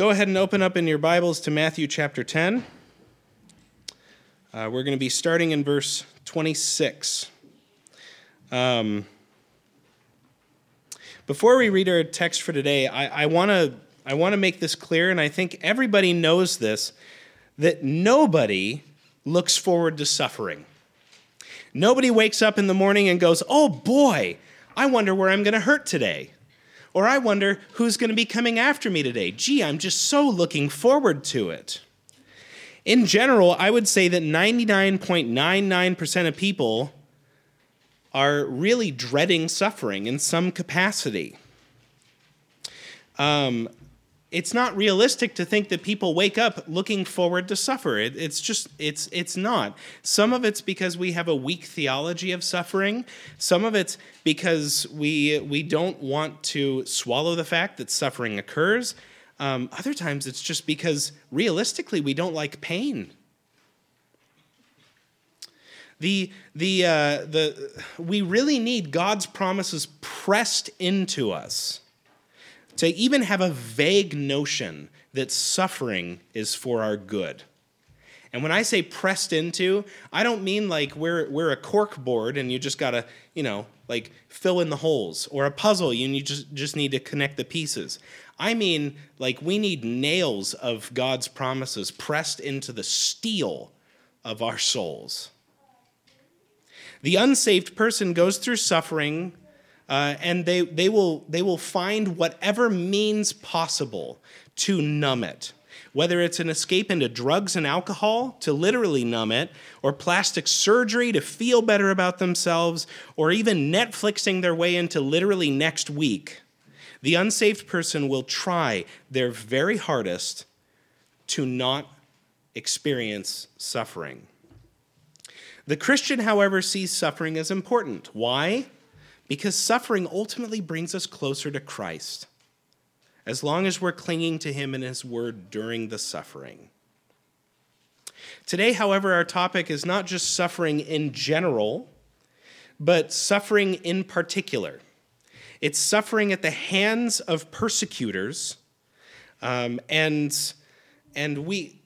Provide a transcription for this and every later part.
Go ahead and open up in your Bibles to Matthew chapter 10. Uh, we're going to be starting in verse 26. Um, before we read our text for today, I want to I want to make this clear, and I think everybody knows this, that nobody looks forward to suffering. Nobody wakes up in the morning and goes, "Oh boy, I wonder where I'm going to hurt today." Or I wonder who's going to be coming after me today. Gee, I'm just so looking forward to it. In general, I would say that 99.99% of people are really dreading suffering in some capacity. Um, it's not realistic to think that people wake up looking forward to suffer. It, it's just it's it's not. Some of it's because we have a weak theology of suffering. Some of it's because we we don't want to swallow the fact that suffering occurs. Um, other times it's just because realistically we don't like pain. The the uh, the we really need God's promises pressed into us to even have a vague notion that suffering is for our good. And when I say pressed into, I don't mean like we're, we're a cork board and you just gotta, you know, like fill in the holes, or a puzzle you just, just need to connect the pieces. I mean, like we need nails of God's promises pressed into the steel of our souls. The unsaved person goes through suffering uh, and they, they, will, they will find whatever means possible to numb it. Whether it's an escape into drugs and alcohol to literally numb it, or plastic surgery to feel better about themselves, or even Netflixing their way into literally next week, the unsaved person will try their very hardest to not experience suffering. The Christian, however, sees suffering as important. Why? Because suffering ultimately brings us closer to Christ, as long as we're clinging to Him and His Word during the suffering. Today, however, our topic is not just suffering in general, but suffering in particular. It's suffering at the hands of persecutors, um, and and we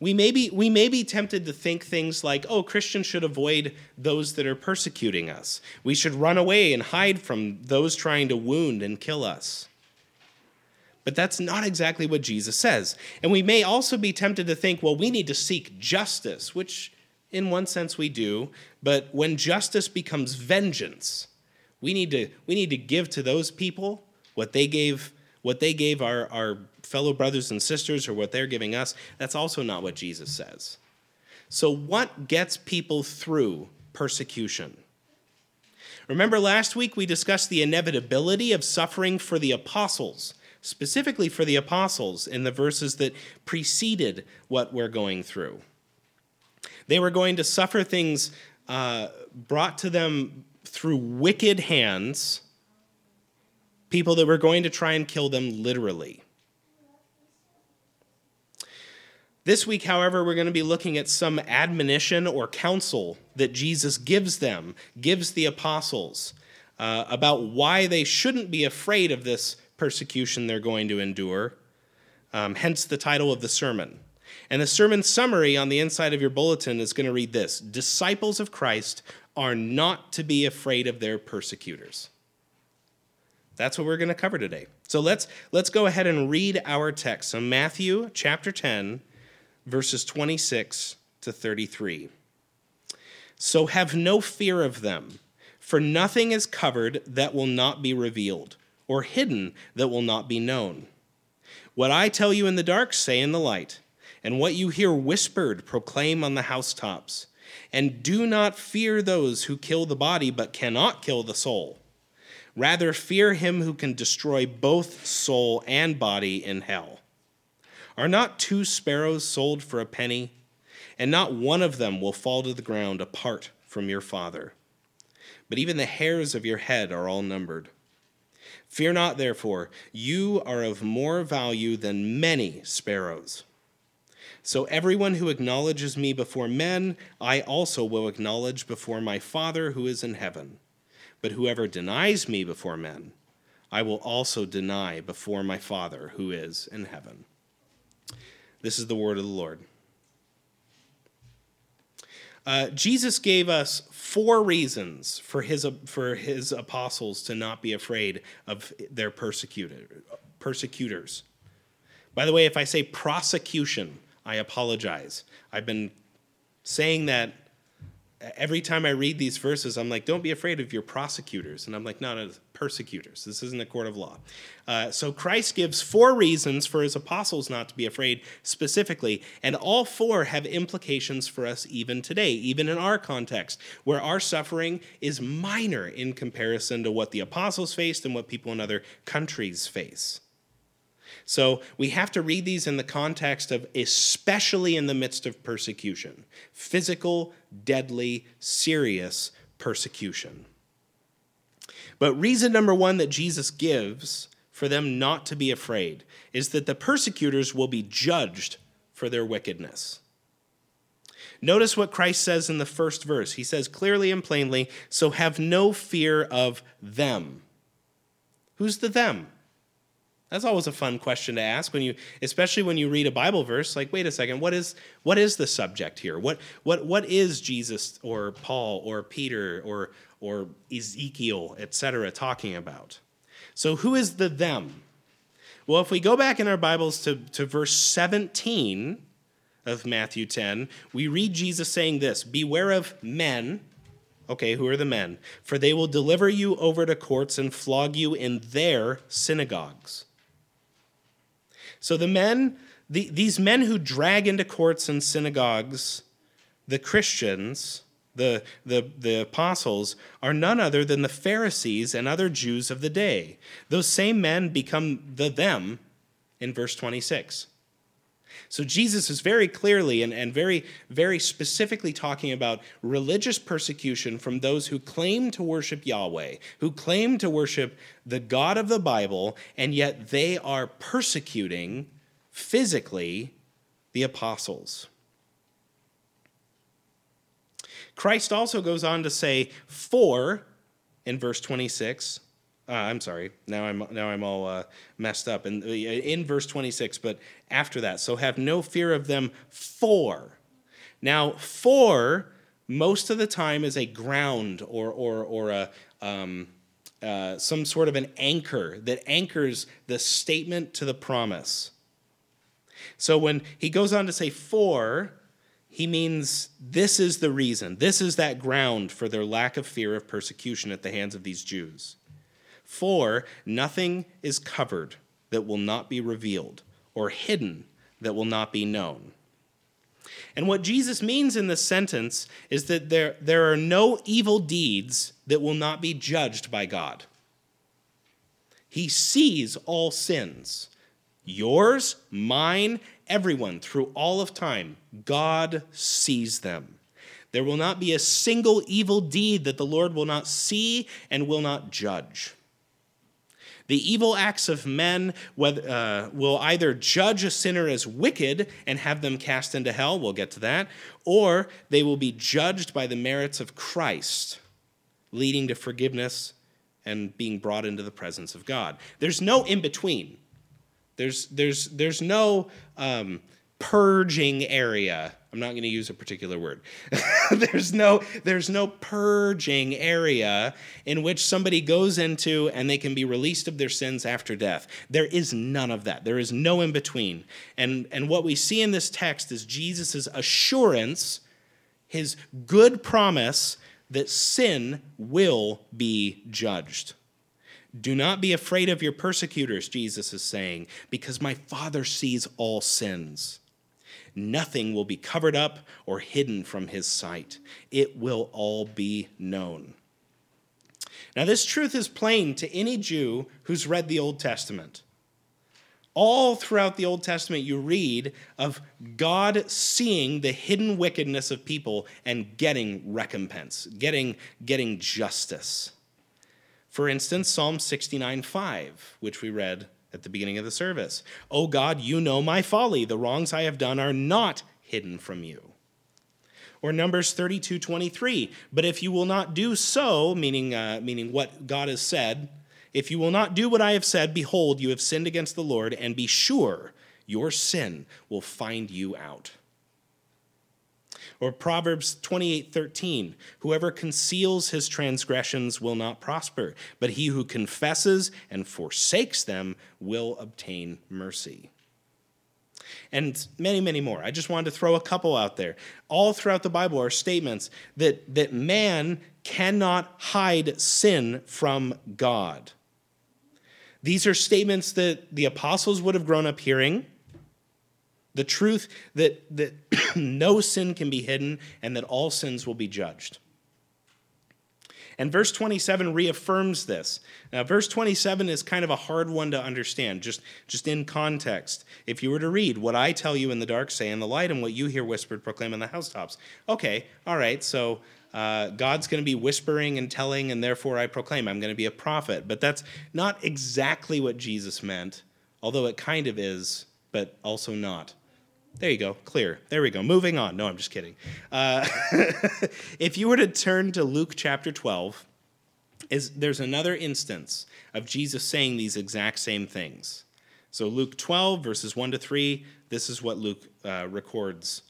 we may, be, we may be tempted to think things like, oh, Christians should avoid those that are persecuting us. We should run away and hide from those trying to wound and kill us. But that's not exactly what Jesus says. And we may also be tempted to think, well, we need to seek justice, which in one sense we do. But when justice becomes vengeance, we need to, we need to give to those people what they gave, what they gave our, our fellow brothers and sisters or what they're giving us, that's also not what Jesus says. So, what gets people through persecution? Remember, last week we discussed the inevitability of suffering for the apostles, specifically for the apostles in the verses that preceded what we're going through. They were going to suffer things uh, brought to them through wicked hands, people that were going to try and kill them literally. This week, however, we're going to be looking at some admonition or counsel that Jesus gives them, gives the apostles, uh, about why they shouldn't be afraid of this persecution they're going to endure, um, hence the title of the sermon. And the sermon summary on the inside of your bulletin is going to read this Disciples of Christ are not to be afraid of their persecutors. That's what we're going to cover today. So let's let's go ahead and read our text. So Matthew chapter 10 verses 26 to 33. So have no fear of them, for nothing is covered that will not be revealed, or hidden that will not be known. What I tell you in the dark, say in the light, and what you hear whispered, proclaim on the housetops. And do not fear those who kill the body, but cannot kill the soul. Rather, fear him who can destroy both soul and body in hell. Are not two sparrows sold for a penny? And not one of them will fall to the ground apart from your Father. But even the hairs of your head are all numbered. Fear not, therefore, you are of more value than many sparrows. So everyone who acknowledges me before men, I also will acknowledge before my Father who is in heaven. But whoever denies me before men, I will also deny before my Father who is in heaven. This is the word of the Lord. Uh, Jesus gave us four reasons for his, for his apostles to not be afraid of their persecutor, persecutors. By the way, if I say prosecution, I apologize. I've been saying that every time I read these verses, I'm like, don't be afraid of your prosecutors. And I'm like, no, no, persecutors. This isn't a court of law. Uh, so Christ gives four reasons for his apostles not to be afraid specifically, and all four have implications for us even today, even in our context, where our suffering is minor in comparison to what the apostles faced and what people in other countries face. So we have to read these in the context of, especially in the midst of persecution, physical, deadly, serious persecution. But reason number one that Jesus gives for them not to be afraid is that the persecutors will be judged for their wickedness. Notice what Christ says in the first verse. He says clearly and plainly, So have no fear of them. Who's the them? That's always a fun question to ask when you, especially when you read a Bible verse. Like, wait a second, what is what is the subject here? What what what is Jesus or Paul or Peter or or Ezekiel, etc., talking about? So, who is the them? Well, if we go back in our Bibles to, to verse 17 of Matthew 10, we read Jesus saying this Beware of men. Okay, who are the men? For they will deliver you over to courts and flog you in their synagogues so the men, the, these men who drag into courts and synagogues the Christians, the, the, the apostles, are none other than the Pharisees and other Jews of the day. Those same men become the them in verse 26. So Jesus is very clearly and, and very, very specifically talking about religious persecution from those who claim to worship Yahweh, who claim to worship the God of the Bible, and yet they are persecuting physically the apostles. Christ also goes on to say, for, in verse 26, uh, I'm sorry. Now I'm now I'm all uh, messed up. And in, in verse 26, but after that, so have no fear of them. For now, for most of the time is a ground or or or a um, uh, some sort of an anchor that anchors the statement to the promise. So when he goes on to say for, he means this is the reason. This is that ground for their lack of fear of persecution at the hands of these Jews. For nothing is covered that will not be revealed, or hidden that will not be known. And what Jesus means in this sentence is that there, there are no evil deeds that will not be judged by God. He sees all sins yours, mine, everyone, through all of time. God sees them. There will not be a single evil deed that the Lord will not see and will not judge. The evil acts of men uh, will either judge a sinner as wicked and have them cast into hell, we'll get to that, or they will be judged by the merits of Christ, leading to forgiveness and being brought into the presence of God. There's no in between. There's, there's, there's no um, purging area I'm not going to use a particular word. there's no there's no purging area in which somebody goes into and they can be released of their sins after death. There is none of that. There is no in between. And and what we see in this text is Jesus' assurance, his good promise that sin will be judged. Do not be afraid of your persecutors, Jesus is saying, because my Father sees all sins. Nothing will be covered up or hidden from his sight. It will all be known. Now, this truth is plain to any Jew who's read the Old Testament. All throughout the Old Testament, you read of God seeing the hidden wickedness of people and getting recompense, getting, getting justice. For instance, Psalm 69 5, which we read at the beginning of the service. Oh God, you know my folly. The wrongs I have done are not hidden from you. Or Numbers 32 23. But if you will not do so, meaning, uh, meaning what God has said, If you will not do what I have said, behold, you have sinned against the Lord, and be sure your sin will find you out. Or Proverbs 28:13, whoever conceals his transgressions will not prosper, but he who confesses and forsakes them will obtain mercy. And many, many more. I just wanted to throw a couple out there. All throughout the Bible are statements that, that man cannot hide sin from God. These are statements that the apostles would have grown up hearing the truth that, that no sin can be hidden and that all sins will be judged. And verse 27 reaffirms this. Now, verse 27 is kind of a hard one to understand, just, just in context. If you were to read, What I tell you in the dark, say in the light, and what you hear whispered, proclaim on the housetops. Okay, all right, so uh, God's going to be whispering and telling, and therefore I proclaim. I'm going to be a prophet. But that's not exactly what Jesus meant, although it kind of is, but also not. There you go, clear. There we go. Moving on. No, I'm just kidding. Uh, if you were to turn to Luke chapter 12, is there's another instance of Jesus saying these exact same things. So Luke 12 verses 1 to 3, this is what Luke uh, records.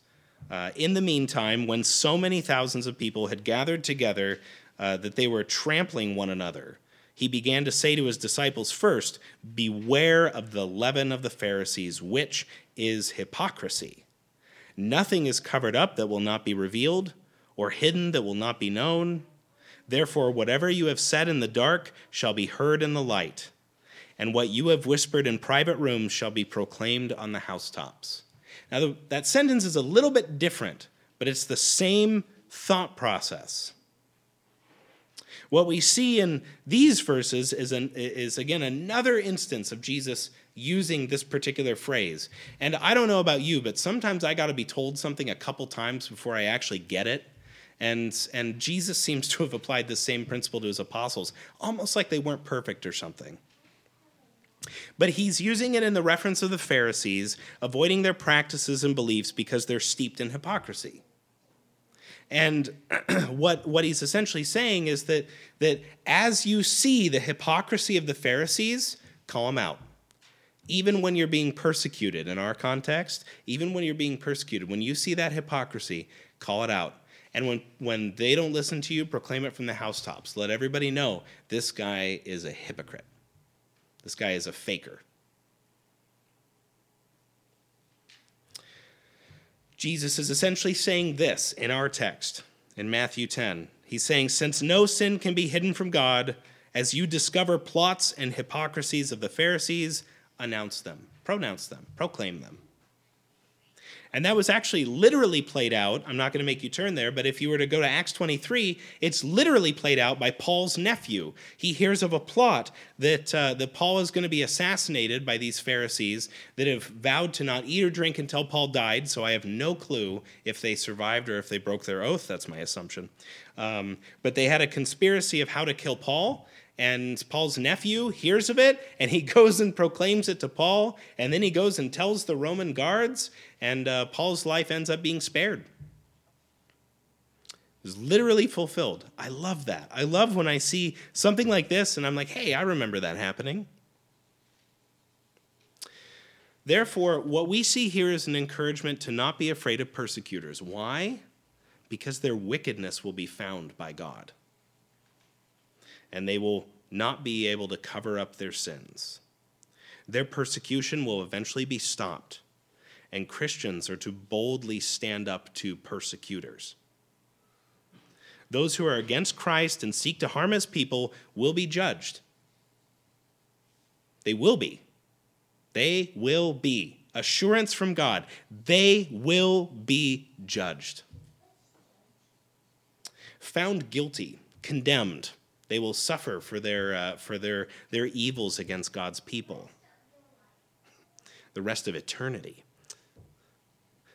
Uh, in the meantime, when so many thousands of people had gathered together uh, that they were trampling one another, he began to say to his disciples first, Beware of the leaven of the Pharisees, which is hypocrisy. Nothing is covered up that will not be revealed, or hidden that will not be known. Therefore, whatever you have said in the dark shall be heard in the light, and what you have whispered in private rooms shall be proclaimed on the housetops. Now, that sentence is a little bit different, but it's the same thought process. What we see in these verses is, an, is again another instance of Jesus using this particular phrase. And I don't know about you, but sometimes I got to be told something a couple times before I actually get it. And, and Jesus seems to have applied the same principle to his apostles, almost like they weren't perfect or something. But he's using it in the reference of the Pharisees, avoiding their practices and beliefs because they're steeped in hypocrisy. And what, what he's essentially saying is that, that as you see the hypocrisy of the Pharisees, call them out. Even when you're being persecuted, in our context, even when you're being persecuted, when you see that hypocrisy, call it out. And when, when they don't listen to you, proclaim it from the housetops. Let everybody know this guy is a hypocrite. This guy is a faker. Jesus is essentially saying this in our text in Matthew 10. He's saying, Since no sin can be hidden from God, as you discover plots and hypocrisies of the Pharisees, announce them, pronounce them, proclaim them. And that was actually literally played out. I'm not going to make you turn there, but if you were to go to Acts 23, it's literally played out by Paul's nephew. He hears of a plot that, uh, that Paul is going to be assassinated by these Pharisees that have vowed to not eat or drink until Paul died. So I have no clue if they survived or if they broke their oath. That's my assumption. Um, but they had a conspiracy of how to kill Paul and Paul's nephew hears of it and he goes and proclaims it to Paul and then he goes and tells the Roman guards and uh, Paul's life ends up being spared. It was literally fulfilled. I love that. I love when I see something like this and I'm like, hey, I remember that happening. Therefore, what we see here is an encouragement to not be afraid of persecutors. Why? Because their wickedness will be found by God and they will not be able to cover up their sins. Their persecution will eventually be stopped, and Christians are to boldly stand up to persecutors. Those who are against Christ and seek to harm his people will be judged. They will be. They will be. Assurance from God. They will be judged. Found guilty, condemned, they will suffer for their, uh, for their, their evils against God's people the rest of eternity.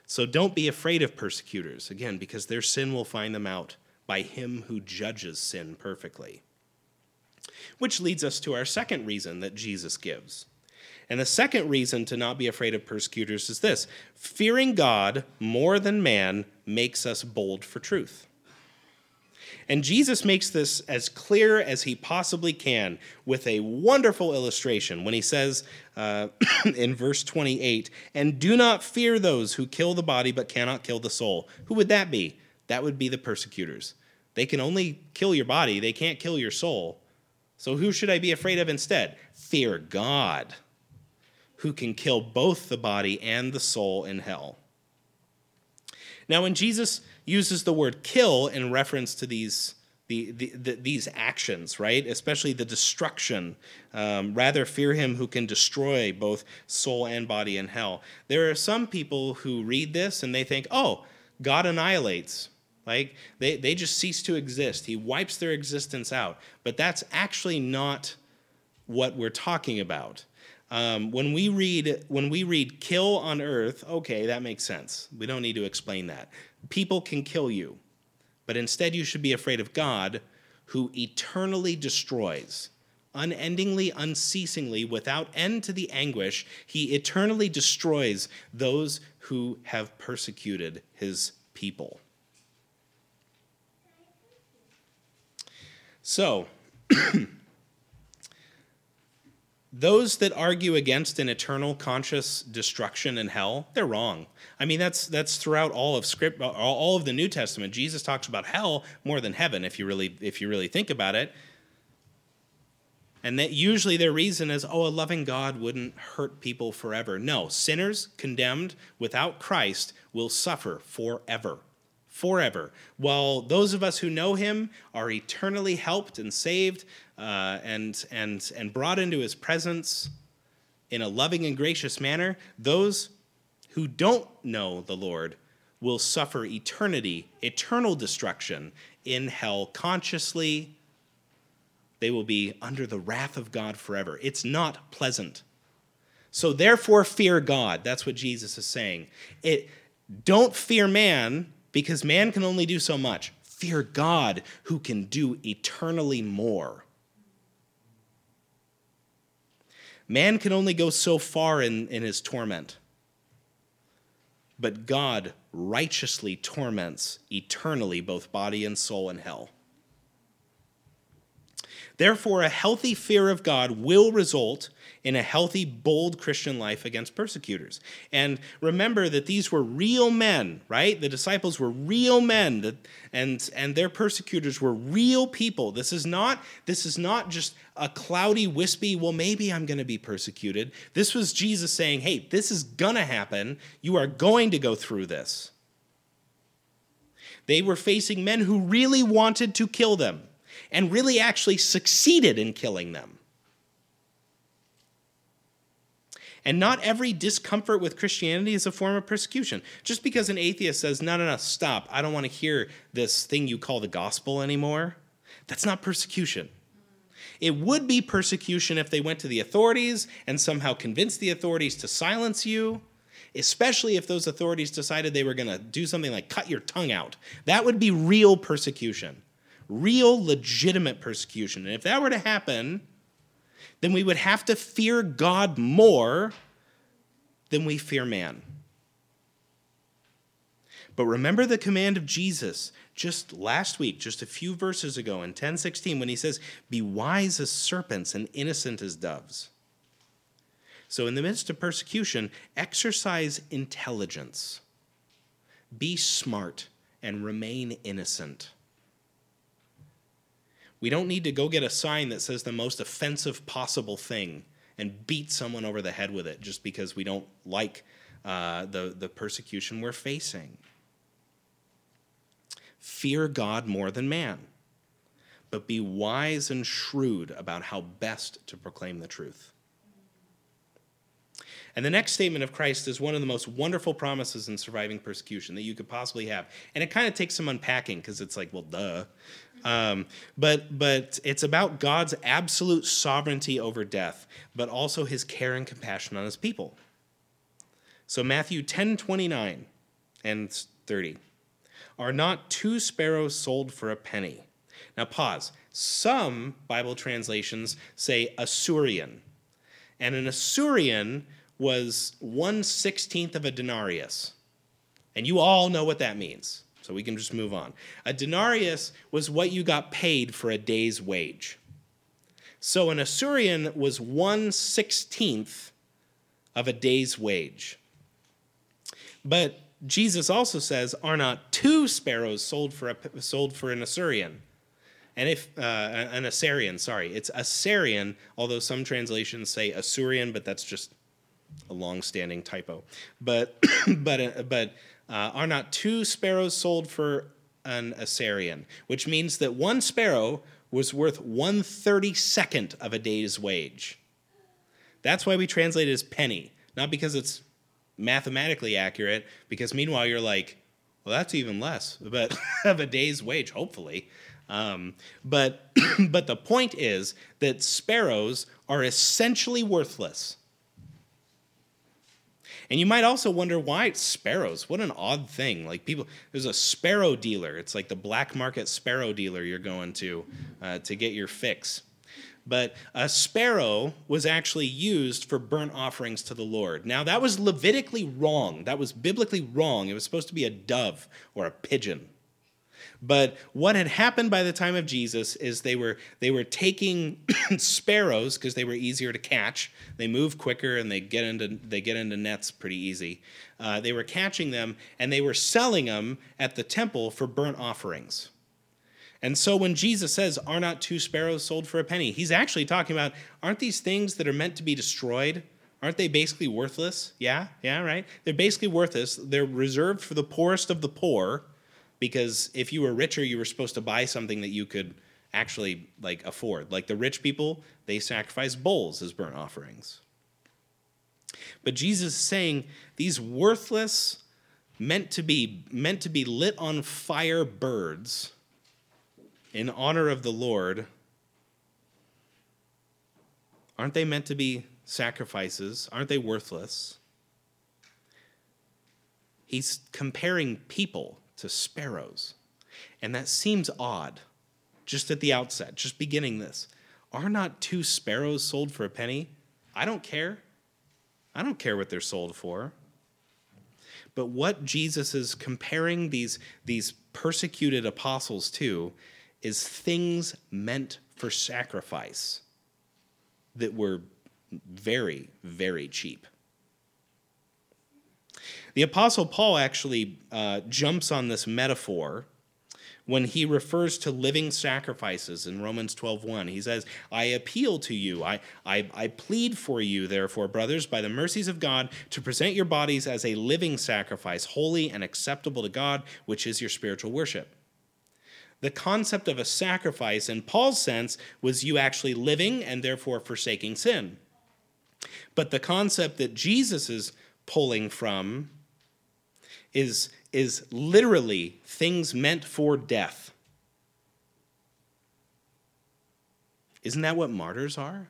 So don't be afraid of persecutors, again, because their sin will find them out by him who judges sin perfectly. Which leads us to our second reason that Jesus gives. And the second reason to not be afraid of persecutors is this fearing God more than man makes us bold for truth. And Jesus makes this as clear as he possibly can with a wonderful illustration when he says uh, in verse 28 And do not fear those who kill the body but cannot kill the soul. Who would that be? That would be the persecutors. They can only kill your body, they can't kill your soul. So who should I be afraid of instead? Fear God, who can kill both the body and the soul in hell. Now, when Jesus uses the word kill in reference to these, the, the, the these actions, right? Especially the destruction. Um, rather, fear him who can destroy both soul and body in hell. There are some people who read this and they think, oh, God annihilates. Like they, they just cease to exist. He wipes their existence out. But that's actually not what we're talking about. Um, when we read when we read kill on earth, okay, that makes sense. We don't need to explain that. People can kill you, but instead you should be afraid of God, who eternally destroys, unendingly, unceasingly, without end to the anguish. He eternally destroys those who have persecuted his people. So. those that argue against an eternal conscious destruction in hell they're wrong. I mean that's that's throughout all of script all of the new testament. Jesus talks about hell more than heaven if you really if you really think about it. And that usually their reason is oh a loving god wouldn't hurt people forever. No sinners condemned without christ will suffer forever forever. While those of us who know him are eternally helped and saved uh, and, and, and brought into his presence in a loving and gracious manner, those who don't know the Lord will suffer eternity, eternal destruction in hell consciously. They will be under the wrath of God forever. It's not pleasant. So therefore fear God. That's what Jesus is saying. It don't fear man because man can only do so much. Fear God who can do eternally more. Man can only go so far in, in his torment. But God righteously torments eternally both body and soul in hell. Therefore, a healthy fear of God will result in a healthy, bold Christian life against persecutors. And remember that these were real men, right? The disciples were real men, that, and, and their persecutors were real people. This is not, this is not just a cloudy, wispy, well, maybe I'm going to be persecuted. This was Jesus saying, hey, this is going to happen. You are going to go through this. They were facing men who really wanted to kill them and really actually succeeded in killing them. And not every discomfort with Christianity is a form of persecution. Just because an atheist says, no, no, no, stop, I don't want to hear this thing you call the gospel anymore, that's not persecution. It would be persecution if they went to the authorities and somehow convinced the authorities to silence you, especially if those authorities decided they were going to do something like cut your tongue out. That would be real persecution, real legitimate persecution. And if that were to happen, then we would have to fear God more than we fear man. But remember the command of Jesus just last week, just a few verses ago in 1016, when he says, Be wise as serpents and innocent as doves. So, in the midst of persecution, exercise intelligence, be smart, and remain innocent. We don't need to go get a sign that says the most offensive possible thing and beat someone over the head with it just because we don't like uh, the, the persecution we're facing. Fear God more than man, but be wise and shrewd about how best to proclaim the truth. And the next statement of Christ is one of the most wonderful promises in surviving persecution that you could possibly have. And it kind of takes some unpacking because it's like, well, duh. Um, but but it's about God's absolute sovereignty over death, but also his care and compassion on his people. So Matthew 10, 29 and 30. Are not two sparrows sold for a penny? Now pause. Some Bible translations say Assyrian. And an Assyrian was one sixteenth of a denarius. And you all know what that means. So we can just move on. A denarius was what you got paid for a day's wage. So an Assyrian was one sixteenth of a day's wage. But Jesus also says, "Are not two sparrows sold for a, sold for an Assyrian?" And if uh, an Assyrian, sorry, it's Assyrian, although some translations say Assyrian, but that's just a long-standing typo. But but uh, but uh, are not two sparrows sold for an Assyrian, which means that one sparrow was worth one thirty second of a day's wage. That's why we translate it as penny, not because it's mathematically accurate, because meanwhile you're like, well, that's even less, but of a day's wage, hopefully. Um, but but the point is that sparrows are essentially worthless. And you might also wonder why sparrows. What an odd thing. Like people, there's a sparrow dealer. It's like the black market sparrow dealer you're going to uh, to get your fix. But a sparrow was actually used for burnt offerings to the Lord. Now that was Levitically wrong. That was biblically wrong. It was supposed to be a dove or a pigeon. But what had happened by the time of Jesus is they were they were taking sparrows because they were easier to catch. They move quicker and they get into they get into nets pretty easy. Uh, they were catching them and they were selling them at the temple for burnt offerings. And so when Jesus says, Are not two sparrows sold for a penny? He's actually talking about, aren't these things that are meant to be destroyed? Aren't they basically worthless? Yeah, yeah, right? They're basically worthless. They're reserved for the poorest of the poor because if you were richer, you were supposed to buy something that you could actually like afford. Like the rich people, they sacrifice bulls as burnt offerings. But Jesus is saying these worthless, meant to be meant to be lit on fire birds in honor of the Lord, aren't they meant to be sacrifices? Aren't they worthless? He's comparing people to sparrows. And that seems odd just at the outset, just beginning this. Are not two sparrows sold for a penny? I don't care. I don't care what they're sold for. But what Jesus is comparing these, these persecuted apostles to is things meant for sacrifice that were very, very cheap. The Apostle Paul actually uh, jumps on this metaphor when he refers to living sacrifices in Romans 12:1. He says, I appeal to you, I, I, I plead for you, therefore, brothers, by the mercies of God, to present your bodies as a living sacrifice, holy and acceptable to God, which is your spiritual worship. The concept of a sacrifice, in Paul's sense, was you actually living and therefore forsaking sin. But the concept that Jesus is pulling from is, is literally things meant for death. Isn't that what martyrs are?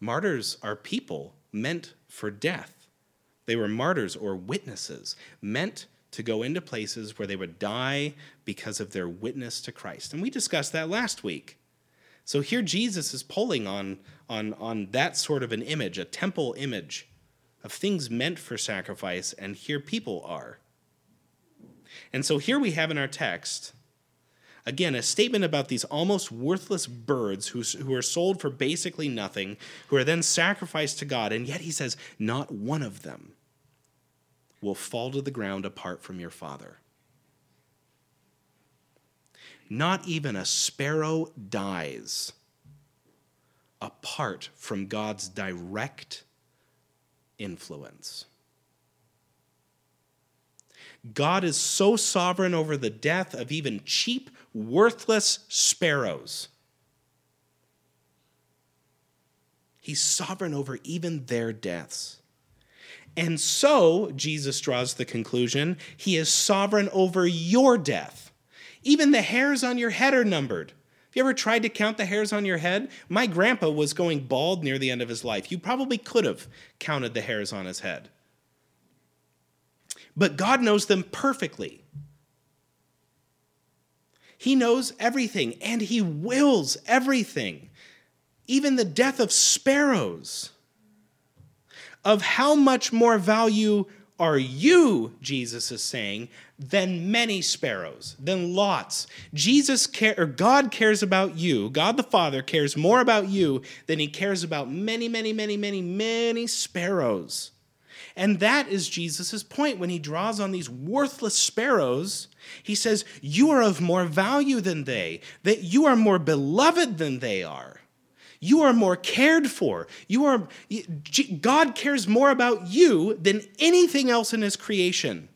Martyrs are people meant for death. They were martyrs or witnesses meant to go into places where they would die because of their witness to Christ. And we discussed that last week. So here Jesus is pulling on, on, on that sort of an image, a temple image of things meant for sacrifice, and here people are. And so here we have in our text, again, a statement about these almost worthless birds who, who are sold for basically nothing, who are then sacrificed to God, and yet he says, not one of them will fall to the ground apart from your Father. Not even a sparrow dies apart from God's direct influence. God is so sovereign over the death of even cheap, worthless sparrows. He's sovereign over even their deaths. And so, Jesus draws the conclusion, he is sovereign over your death. Even the hairs on your head are numbered. Have you ever tried to count the hairs on your head? My grandpa was going bald near the end of his life. You probably could have counted the hairs on his head. But God knows them perfectly. He knows everything and He wills everything, even the death of sparrows. Of how much more value are you, Jesus is saying, than many sparrows, than lots. Jesus care, or God cares about you. God the Father cares more about you than he cares about many, many, many, many, many sparrows. And that is Jesus' point when he draws on these worthless sparrows. He says, You are of more value than they, that you are more beloved than they are. You are more cared for. You are God cares more about you than anything else in his creation.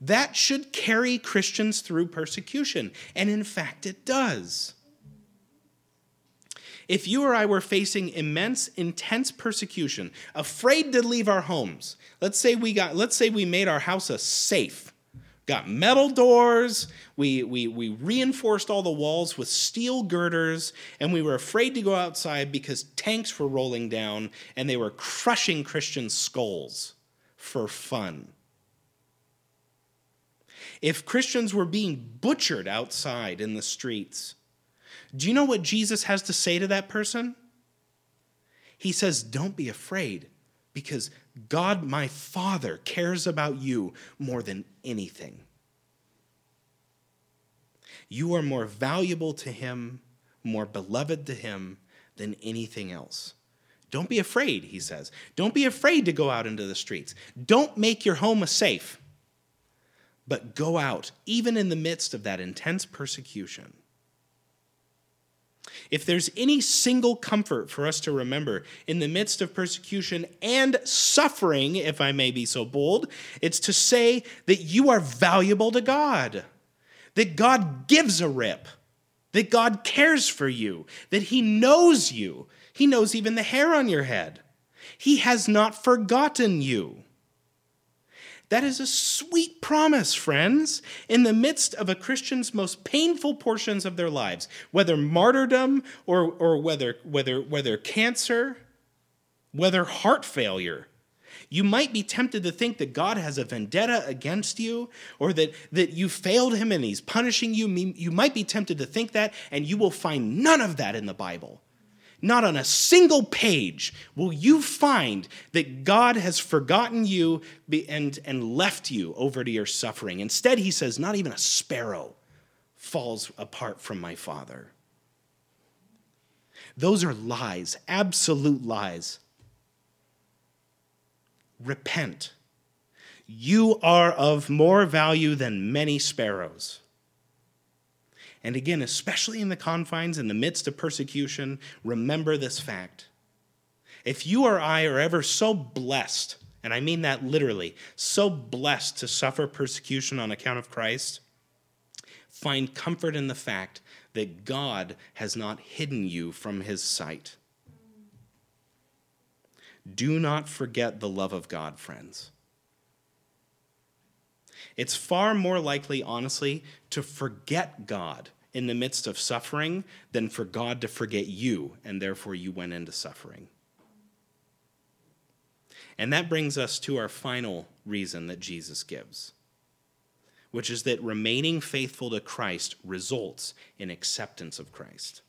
That should carry Christians through persecution, and in fact it does. If you or I were facing immense intense persecution, afraid to leave our homes. Let's say we got let's say we made our house a safe got metal doors. We, we, we reinforced all the walls with steel girders, and we were afraid to go outside because tanks were rolling down and they were crushing Christian skulls for fun. If Christians were being butchered outside in the streets, do you know what Jesus has to say to that person? He says, Don't be afraid because God, my Father, cares about you more than anything. You are more valuable to Him, more beloved to Him than anything else. Don't be afraid, he says. Don't be afraid to go out into the streets. Don't make your home a safe, but go out, even in the midst of that intense persecution. If there's any single comfort for us to remember in the midst of persecution and suffering, if I may be so bold, it's to say that you are valuable to God, that God gives a rip, that God cares for you, that He knows you. He knows even the hair on your head. He has not forgotten you. That is a sweet promise, friends, in the midst of a Christian's most painful portions of their lives, whether martyrdom or, or whether, whether, whether cancer, whether heart failure. You might be tempted to think that God has a vendetta against you or that, that you failed him and he's punishing you. You might be tempted to think that, and you will find none of that in the Bible. Not on a single page will you find that God has forgotten you and, and left you over to your suffering. Instead, he says, Not even a sparrow falls apart from my Father. Those are lies, absolute lies. Repent. You are of more value than many sparrows. And again, especially in the confines, in the midst of persecution, remember this fact. If you or I are ever so blessed, and I mean that literally, so blessed to suffer persecution on account of Christ, find comfort in the fact that God has not hidden you from his sight. Do not forget the love of God, friends. It's far more likely, honestly, to forget God in the midst of suffering than for God to forget you, and therefore you went into suffering. And that brings us to our final reason that Jesus gives, which is that remaining faithful to Christ results in acceptance of Christ.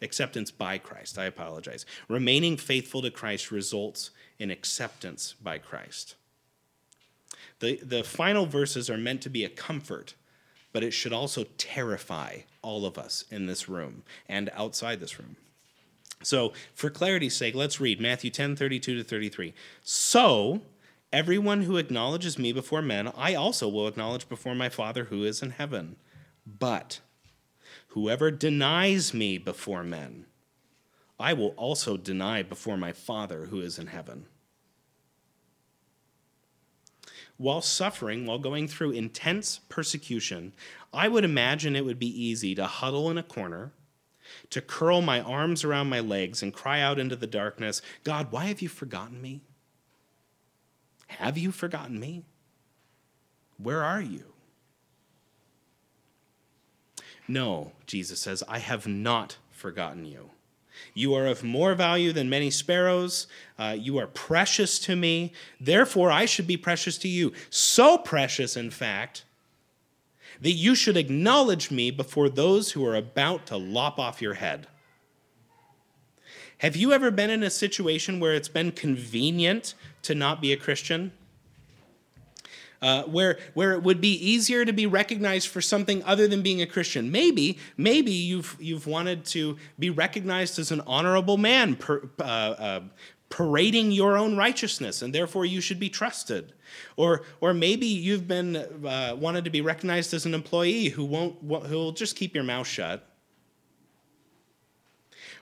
Acceptance by Christ, I apologize. Remaining faithful to Christ results in acceptance by Christ. The, the final verses are meant to be a comfort, but it should also terrify all of us in this room and outside this room. So, for clarity's sake, let's read Matthew 10 32 to 33. So, everyone who acknowledges me before men, I also will acknowledge before my Father who is in heaven. But whoever denies me before men, I will also deny before my Father who is in heaven while suffering, while going through intense persecution, I would imagine it would be easy to huddle in a corner, to curl my arms around my legs and cry out into the darkness, God, why have you forgotten me? Have you forgotten me? Where are you? No, Jesus says, I have not forgotten you. You are of more value than many sparrows. Uh, you are precious to me. Therefore, I should be precious to you. So precious, in fact, that you should acknowledge me before those who are about to lop off your head. Have you ever been in a situation where it's been convenient to not be a Christian? Uh, where where it would be easier to be recognized for something other than being a Christian. Maybe maybe you've you've wanted to be recognized as an honorable man, per, uh, uh, parading your own righteousness, and therefore you should be trusted. Or or maybe you've been uh, wanted to be recognized as an employee who won't who will just keep your mouth shut.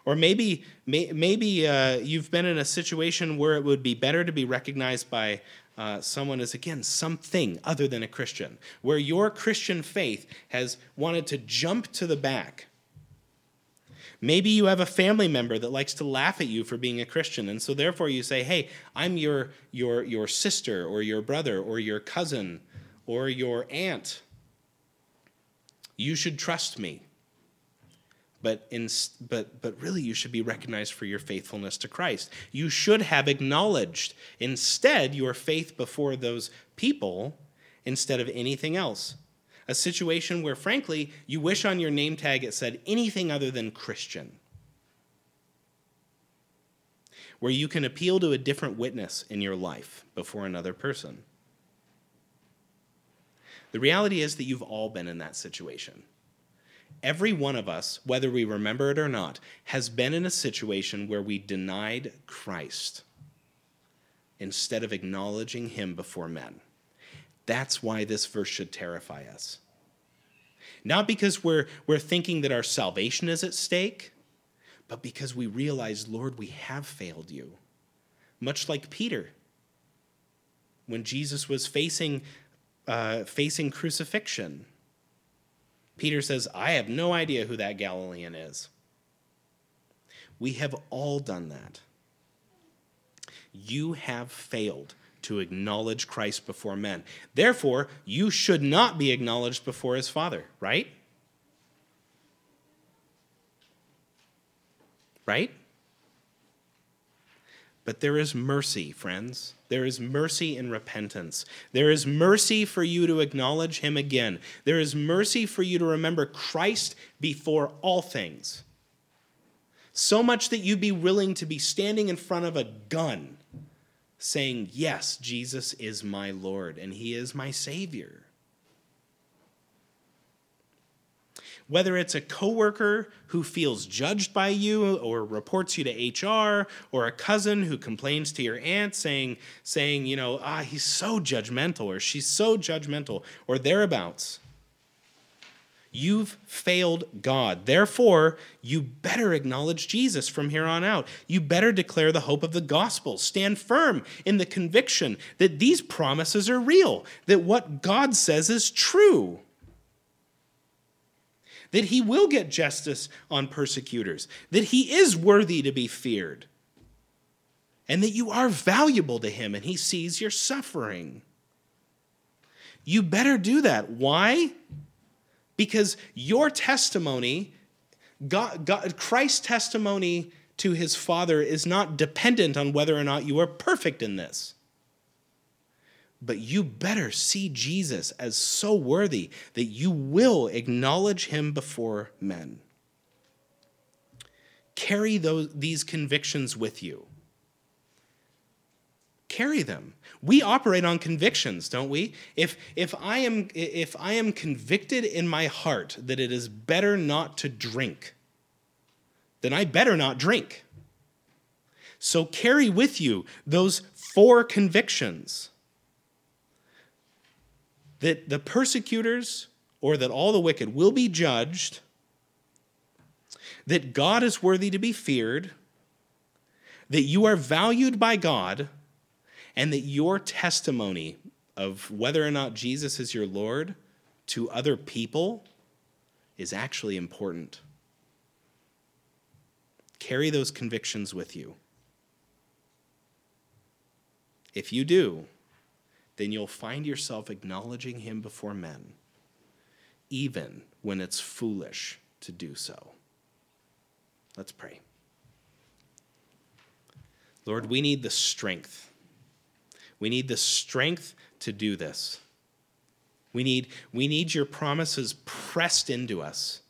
Or maybe, may, maybe uh, you've been in a situation where it would be better to be recognized by uh, someone is, again, something other than a Christian, where your Christian faith has wanted to jump to the back. Maybe you have a family member that likes to laugh at you for being a Christian, and so therefore you say, "Hey, I'm your your your sister or your brother or your cousin or your aunt. You should trust me." But in, but but really you should be recognized for your faithfulness to Christ. You should have acknowledged instead your faith before those people instead of anything else. A situation where frankly you wish on your name tag it said anything other than Christian. Where you can appeal to a different witness in your life before another person. The reality is that you've all been in that situation. Every one of us, whether we remember it or not, has been in a situation where we denied Christ instead of acknowledging him before men. That's why this verse should terrify us. Not because we're, we're thinking that our salvation is at stake, but because we realize, Lord, we have failed you. Much like Peter, when Jesus was facing, uh, facing crucifixion Peter says, I have no idea who that Galilean is. We have all done that. You have failed to acknowledge Christ before men. Therefore, you should not be acknowledged before his Father, right? Right? But there is mercy, friends. There is mercy in repentance. There is mercy for you to acknowledge him again. There is mercy for you to remember Christ before all things. So much that you'd be willing to be standing in front of a gun saying, Yes, Jesus is my Lord and he is my Savior. Whether it's a coworker who feels judged by you or reports you to HR or a cousin who complains to your aunt saying saying, you know, ah, he's so judgmental or she's so judgmental or thereabouts. You've failed God. Therefore, you better acknowledge Jesus from here on out. You better declare the hope of the gospel. Stand firm in the conviction that these promises are real, that what God says is true that he will get justice on persecutors, that he is worthy to be feared, and that you are valuable to him and he sees your suffering. You better do that. Why? Because your testimony, God, God, Christ's testimony to his Father, is not dependent on whether or not you are perfect in this. But you better see Jesus as so worthy that you will acknowledge him before men. Carry those, these convictions with you. Carry them. We operate on convictions, don't we? If, if, I am, if I am convicted in my heart that it is better not to drink, then I better not drink. So carry with you those four convictions that the persecutors or that all the wicked will be judged, that God is worthy to be feared, that you are valued by God, and that your testimony of whether or not Jesus is your Lord to other people is actually important. Carry those convictions with you. If you do, then you'll find yourself acknowledging him before men, even when it's foolish to do so. Let's pray. Lord, we need the strength. We need the strength to do this. We need, we need your promises pressed into us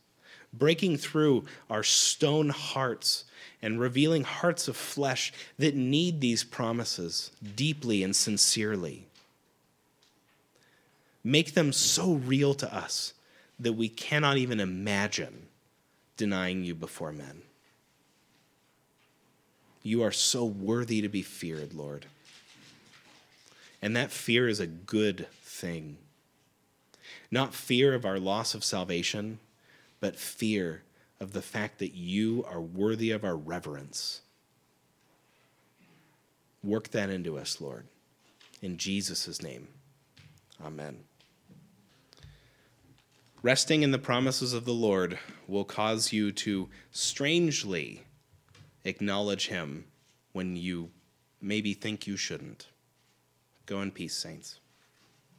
breaking through our stone hearts and revealing hearts of flesh that need these promises deeply and sincerely. Make them so real to us that we cannot even imagine denying you before men. You are so worthy to be feared, Lord. And that fear is a good thing. Not fear of our loss of salvation, but fear of the fact that you are worthy of our reverence. Work that into us, Lord. In Jesus' name, amen. Resting in the promises of the Lord will cause you to strangely acknowledge Him when you maybe think you shouldn't. Go in peace, saints.